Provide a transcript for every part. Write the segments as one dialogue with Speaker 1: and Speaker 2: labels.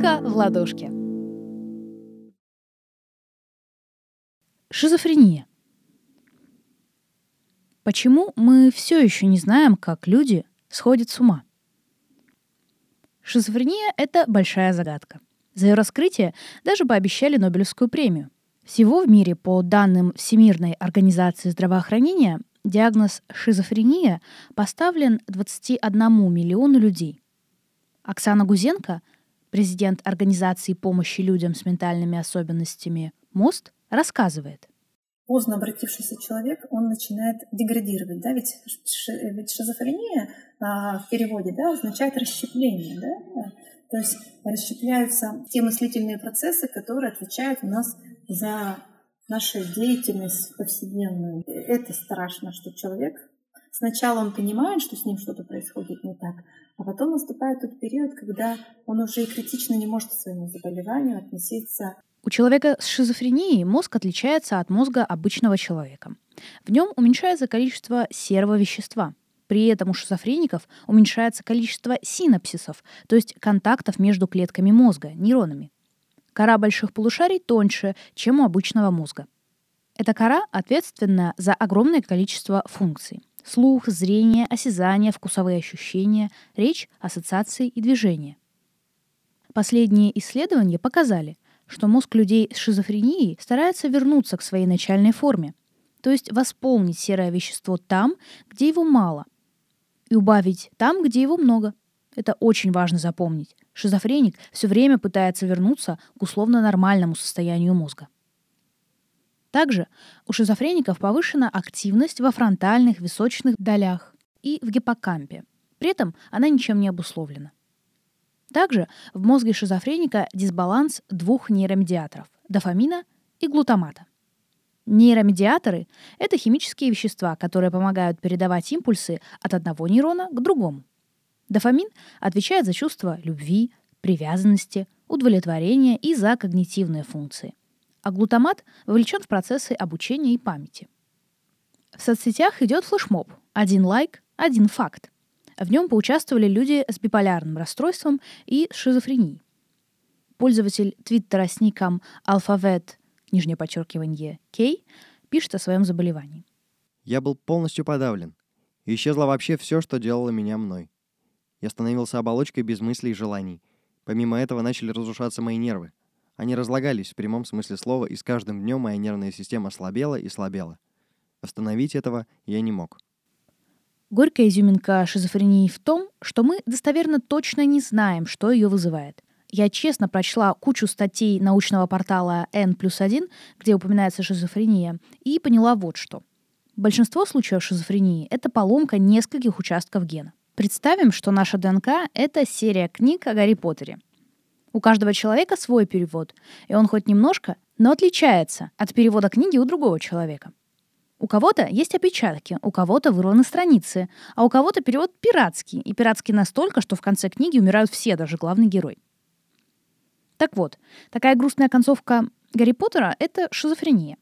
Speaker 1: Ссылка в ладошке. Шизофрения. Почему мы все еще не знаем, как люди сходят с ума? Шизофрения — это большая загадка. За ее раскрытие даже пообещали Нобелевскую премию. Всего в мире, по данным Всемирной организации здравоохранения, диагноз шизофрения поставлен 21 миллиону людей. Оксана Гузенко, президент Организации помощи людям с ментальными особенностями МОСТ, рассказывает.
Speaker 2: Поздно обратившийся человек, он начинает деградировать, да, ведь, ведь шизофрения а, в переводе, да, означает расщепление, да, то есть расщепляются те мыслительные процессы, которые отвечают у нас за нашу деятельность повседневную. Это страшно, что человек сначала он понимает, что с ним что-то происходит не так, а потом наступает тот период, когда он уже и критично не может к своему заболеванию относиться
Speaker 1: у человека с шизофренией мозг отличается от мозга обычного человека. В нем уменьшается количество серого вещества. При этом у шизофреников уменьшается количество синапсисов, то есть контактов между клетками мозга, нейронами. Кора больших полушарий тоньше, чем у обычного мозга. Эта кора ответственна за огромное количество функций. Слух, зрение, осязание, вкусовые ощущения, речь, ассоциации и движения. Последние исследования показали, что мозг людей с шизофренией старается вернуться к своей начальной форме, то есть восполнить серое вещество там, где его мало, и убавить там, где его много. Это очень важно запомнить. Шизофреник все время пытается вернуться к условно нормальному состоянию мозга. Также у шизофреников повышена активность во фронтальных височных долях и в гиппокампе. При этом она ничем не обусловлена. Также в мозге шизофреника дисбаланс двух нейромедиаторов – дофамина и глутамата. Нейромедиаторы – это химические вещества, которые помогают передавать импульсы от одного нейрона к другому. Дофамин отвечает за чувство любви, привязанности, удовлетворения и за когнитивные функции. А глутамат вовлечен в процессы обучения и памяти. В соцсетях идет флешмоб «Один лайк, один факт», в нем поучаствовали люди с биполярным расстройством и шизофренией. Пользователь Твиттера с ником алфавет, нижнее подчеркивание, Кей, пишет о своем заболевании.
Speaker 3: Я был полностью подавлен. Исчезло вообще все, что делало меня мной. Я становился оболочкой без мыслей и желаний. Помимо этого начали разрушаться мои нервы. Они разлагались в прямом смысле слова, и с каждым днем моя нервная система слабела и слабела. Остановить этого я не мог.
Speaker 1: Горькая изюминка шизофрении в том, что мы достоверно точно не знаем, что ее вызывает. Я честно прочла кучу статей научного портала N плюс 1, где упоминается шизофрения, и поняла вот что. Большинство случаев шизофрении — это поломка нескольких участков гена. Представим, что наша ДНК — это серия книг о Гарри Поттере. У каждого человека свой перевод, и он хоть немножко, но отличается от перевода книги у другого человека. У кого-то есть опечатки, у кого-то вырваны страницы, а у кого-то перевод пиратский. И пиратский настолько, что в конце книги умирают все, даже главный герой. Так вот, такая грустная концовка Гарри Поттера — это шизофрения.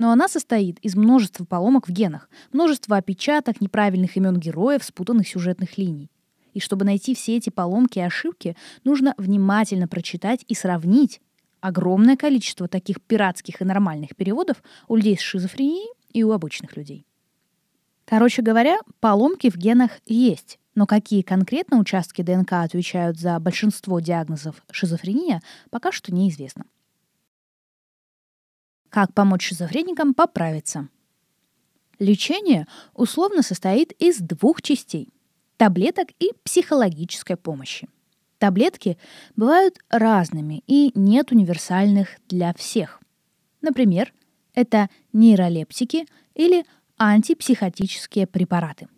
Speaker 1: Но она состоит из множества поломок в генах, множества опечаток, неправильных имен героев, спутанных сюжетных линий. И чтобы найти все эти поломки и ошибки, нужно внимательно прочитать и сравнить огромное количество таких пиратских и нормальных переводов у людей с шизофренией и у обычных людей. Короче говоря, поломки в генах есть, но какие конкретно участки ДНК отвечают за большинство диагнозов шизофрения, пока что неизвестно. Как помочь шизофреникам поправиться? Лечение условно состоит из двух частей – таблеток и психологической помощи. Таблетки бывают разными и нет универсальных для всех. Например, это нейролептики или антипсихотические препараты.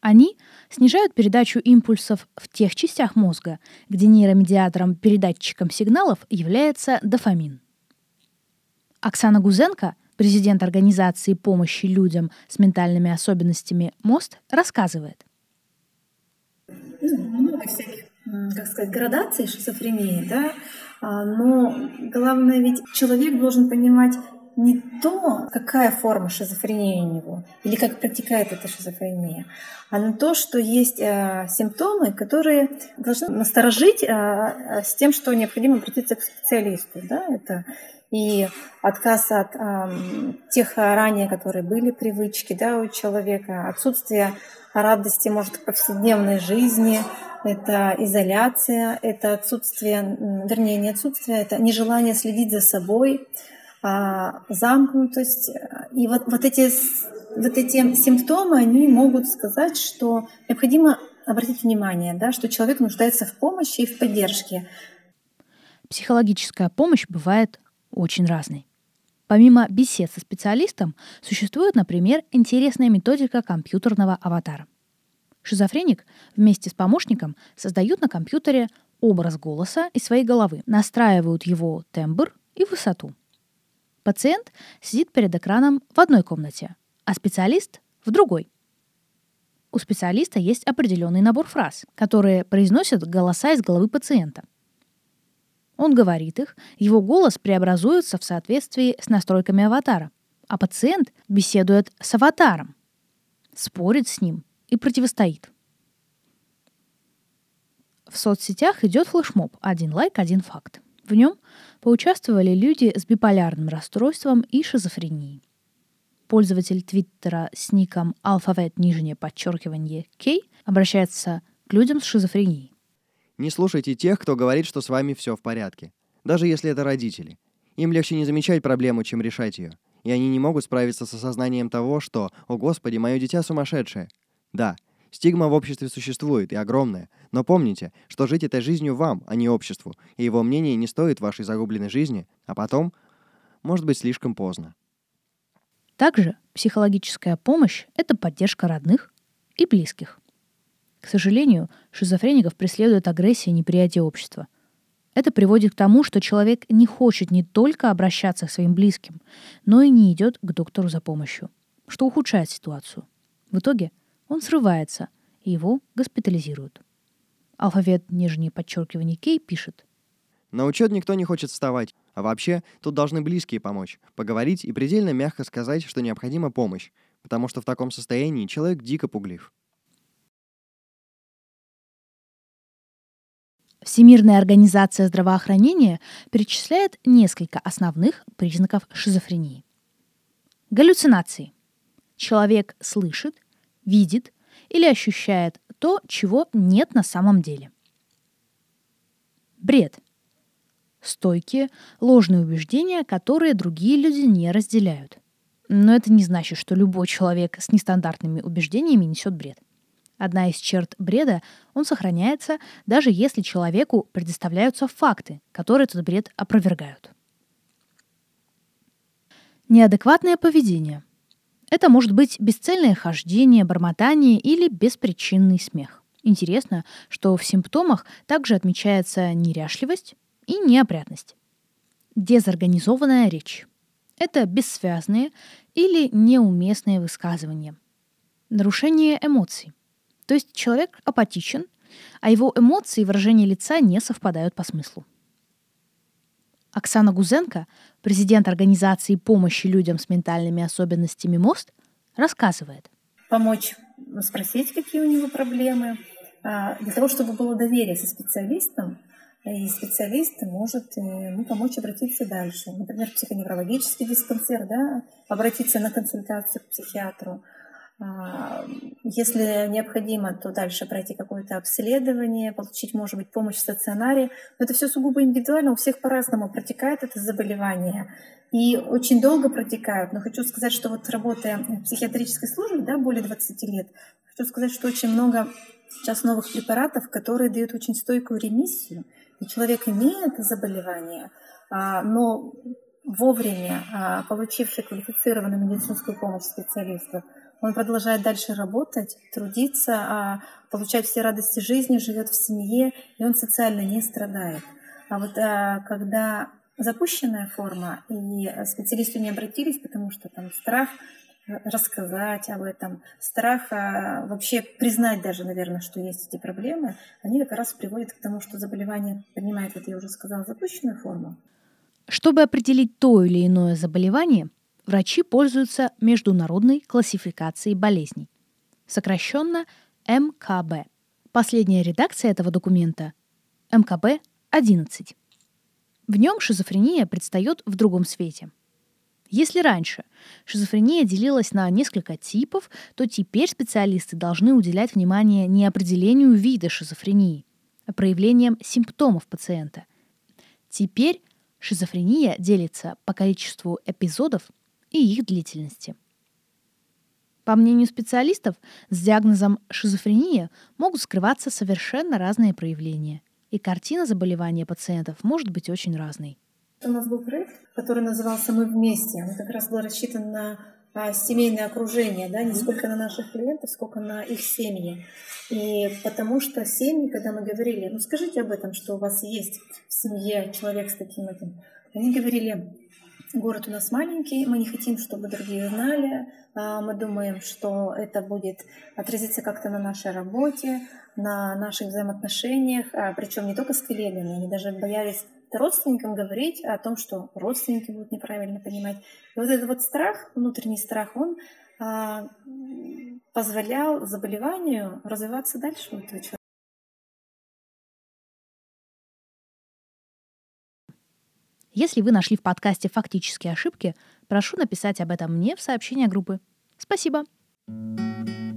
Speaker 1: Они снижают передачу импульсов в тех частях мозга, где нейромедиатором-передатчиком сигналов является дофамин. Оксана Гузенко, президент организации помощи людям с ментальными особенностями МОСТ, рассказывает.
Speaker 2: Много всяких, как сказать, градаций шизофрении, да, а, но главное ведь человек должен понимать не то, какая форма шизофрении у него или как протекает эта шизофрения, а на то, что есть э, симптомы, которые должны насторожить э, с тем, что необходимо обратиться к специалисту. Да? Это и отказ от э, тех ранее, которые были привычки да, у человека, отсутствие радости, может, в повседневной жизни, это изоляция, это отсутствие, вернее, не отсутствие, это нежелание следить за собой, а, замкнутость. И вот, вот, эти, вот эти симптомы, они могут сказать, что необходимо обратить внимание, да, что человек нуждается в помощи и в поддержке.
Speaker 1: Психологическая помощь бывает очень разной. Помимо бесед со специалистом, существует, например, интересная методика компьютерного аватара. Шизофреник вместе с помощником создают на компьютере образ голоса из своей головы, настраивают его тембр и высоту. Пациент сидит перед экраном в одной комнате, а специалист — в другой. У специалиста есть определенный набор фраз, которые произносят голоса из головы пациента. Он говорит их, его голос преобразуется в соответствии с настройками аватара, а пациент беседует с аватаром, спорит с ним и противостоит. В соцсетях идет флешмоб «Один лайк, один факт». В нем поучаствовали люди с биполярным расстройством и шизофренией. Пользователь Твиттера с ником алфавит нижнее подчеркивание K обращается к людям с шизофренией.
Speaker 3: Не слушайте тех, кто говорит, что с вами все в порядке. Даже если это родители. Им легче не замечать проблему, чем решать ее. И они не могут справиться с осознанием того, что «О, Господи, мое дитя сумасшедшее». Да, стигма в обществе существует и огромная, но помните, что жить этой жизнью вам, а не обществу, и его мнение не стоит вашей загубленной жизни, а потом может быть слишком поздно.
Speaker 1: Также психологическая помощь — это поддержка родных и близких. К сожалению, шизофреников преследует агрессия и неприятие общества. Это приводит к тому, что человек не хочет не только обращаться к своим близким, но и не идет к доктору за помощью, что ухудшает ситуацию. В итоге — он срывается, и его госпитализируют. Алфавит нижнее подчеркивание Кей пишет.
Speaker 3: На учет никто не хочет вставать. А вообще, тут должны близкие помочь. Поговорить и предельно мягко сказать, что необходима помощь. Потому что в таком состоянии человек дико пуглив.
Speaker 1: Всемирная организация здравоохранения перечисляет несколько основных признаков шизофрении. Галлюцинации. Человек слышит видит или ощущает то, чего нет на самом деле. Бред. Стойкие, ложные убеждения, которые другие люди не разделяют. Но это не значит, что любой человек с нестандартными убеждениями несет бред. Одна из черт бреда — он сохраняется, даже если человеку предоставляются факты, которые этот бред опровергают. Неадекватное поведение — это может быть бесцельное хождение, бормотание или беспричинный смех. Интересно, что в симптомах также отмечается неряшливость и неопрятность. Дезорганизованная речь. Это бессвязные или неуместные высказывания. Нарушение эмоций. То есть человек апатичен, а его эмоции и выражение лица не совпадают по смыслу. Оксана Гузенко, президент организации помощи людям с ментальными особенностями МОСТ, рассказывает.
Speaker 2: Помочь спросить, какие у него проблемы, а, для того, чтобы было доверие со специалистом, и специалист может ему помочь обратиться дальше. Например, психоневрологический диспансер, да, обратиться на консультацию к психиатру, если необходимо, то дальше пройти какое-то обследование, получить, может быть, помощь в стационаре. Но это все сугубо индивидуально, у всех по-разному протекает это заболевание. И очень долго протекают. Но хочу сказать, что вот работая в психиатрической службе, да, более 20 лет, хочу сказать, что очень много сейчас новых препаратов, которые дают очень стойкую ремиссию. И человек имеет заболевание, а, но вовремя а, получивший квалифицированную медицинскую помощь специалистов, он продолжает дальше работать, трудиться, а получать все радости жизни, живет в семье, и он социально не страдает. А вот а, когда запущенная форма, и специалисты не обратились, потому что там страх рассказать об этом, страх а, вообще признать даже, наверное, что есть эти проблемы, они как раз приводят к тому, что заболевание принимает, вот я уже сказала, запущенную форму.
Speaker 1: Чтобы определить то или иное заболевание, врачи пользуются международной классификацией болезней, сокращенно МКБ. Последняя редакция этого документа – МКБ-11. В нем шизофрения предстает в другом свете. Если раньше шизофрения делилась на несколько типов, то теперь специалисты должны уделять внимание не определению вида шизофрении, а проявлениям симптомов пациента. Теперь шизофрения делится по количеству эпизодов и их длительности. По мнению специалистов, с диагнозом шизофрения могут скрываться совершенно разные проявления, и картина заболевания пациентов может быть очень разной.
Speaker 2: У нас был проект, который назывался «Мы вместе». Он как раз был рассчитан на а, семейное окружение, да, не сколько на наших клиентов, сколько на их семьи. И потому что семьи, когда мы говорили, ну скажите об этом, что у вас есть в семье человек с таким этим, они говорили, город у нас маленький, мы не хотим, чтобы другие знали, а, мы думаем, что это будет отразиться как-то на нашей работе, на наших взаимоотношениях, а, причем не только с коллегами, они даже боялись родственникам говорить о том, что родственники будут неправильно понимать. И вот этот вот страх, внутренний страх, он а, позволял заболеванию развиваться дальше у этого человека.
Speaker 1: Если вы нашли в подкасте фактические ошибки, прошу написать об этом мне в сообщение группы. Спасибо. thank you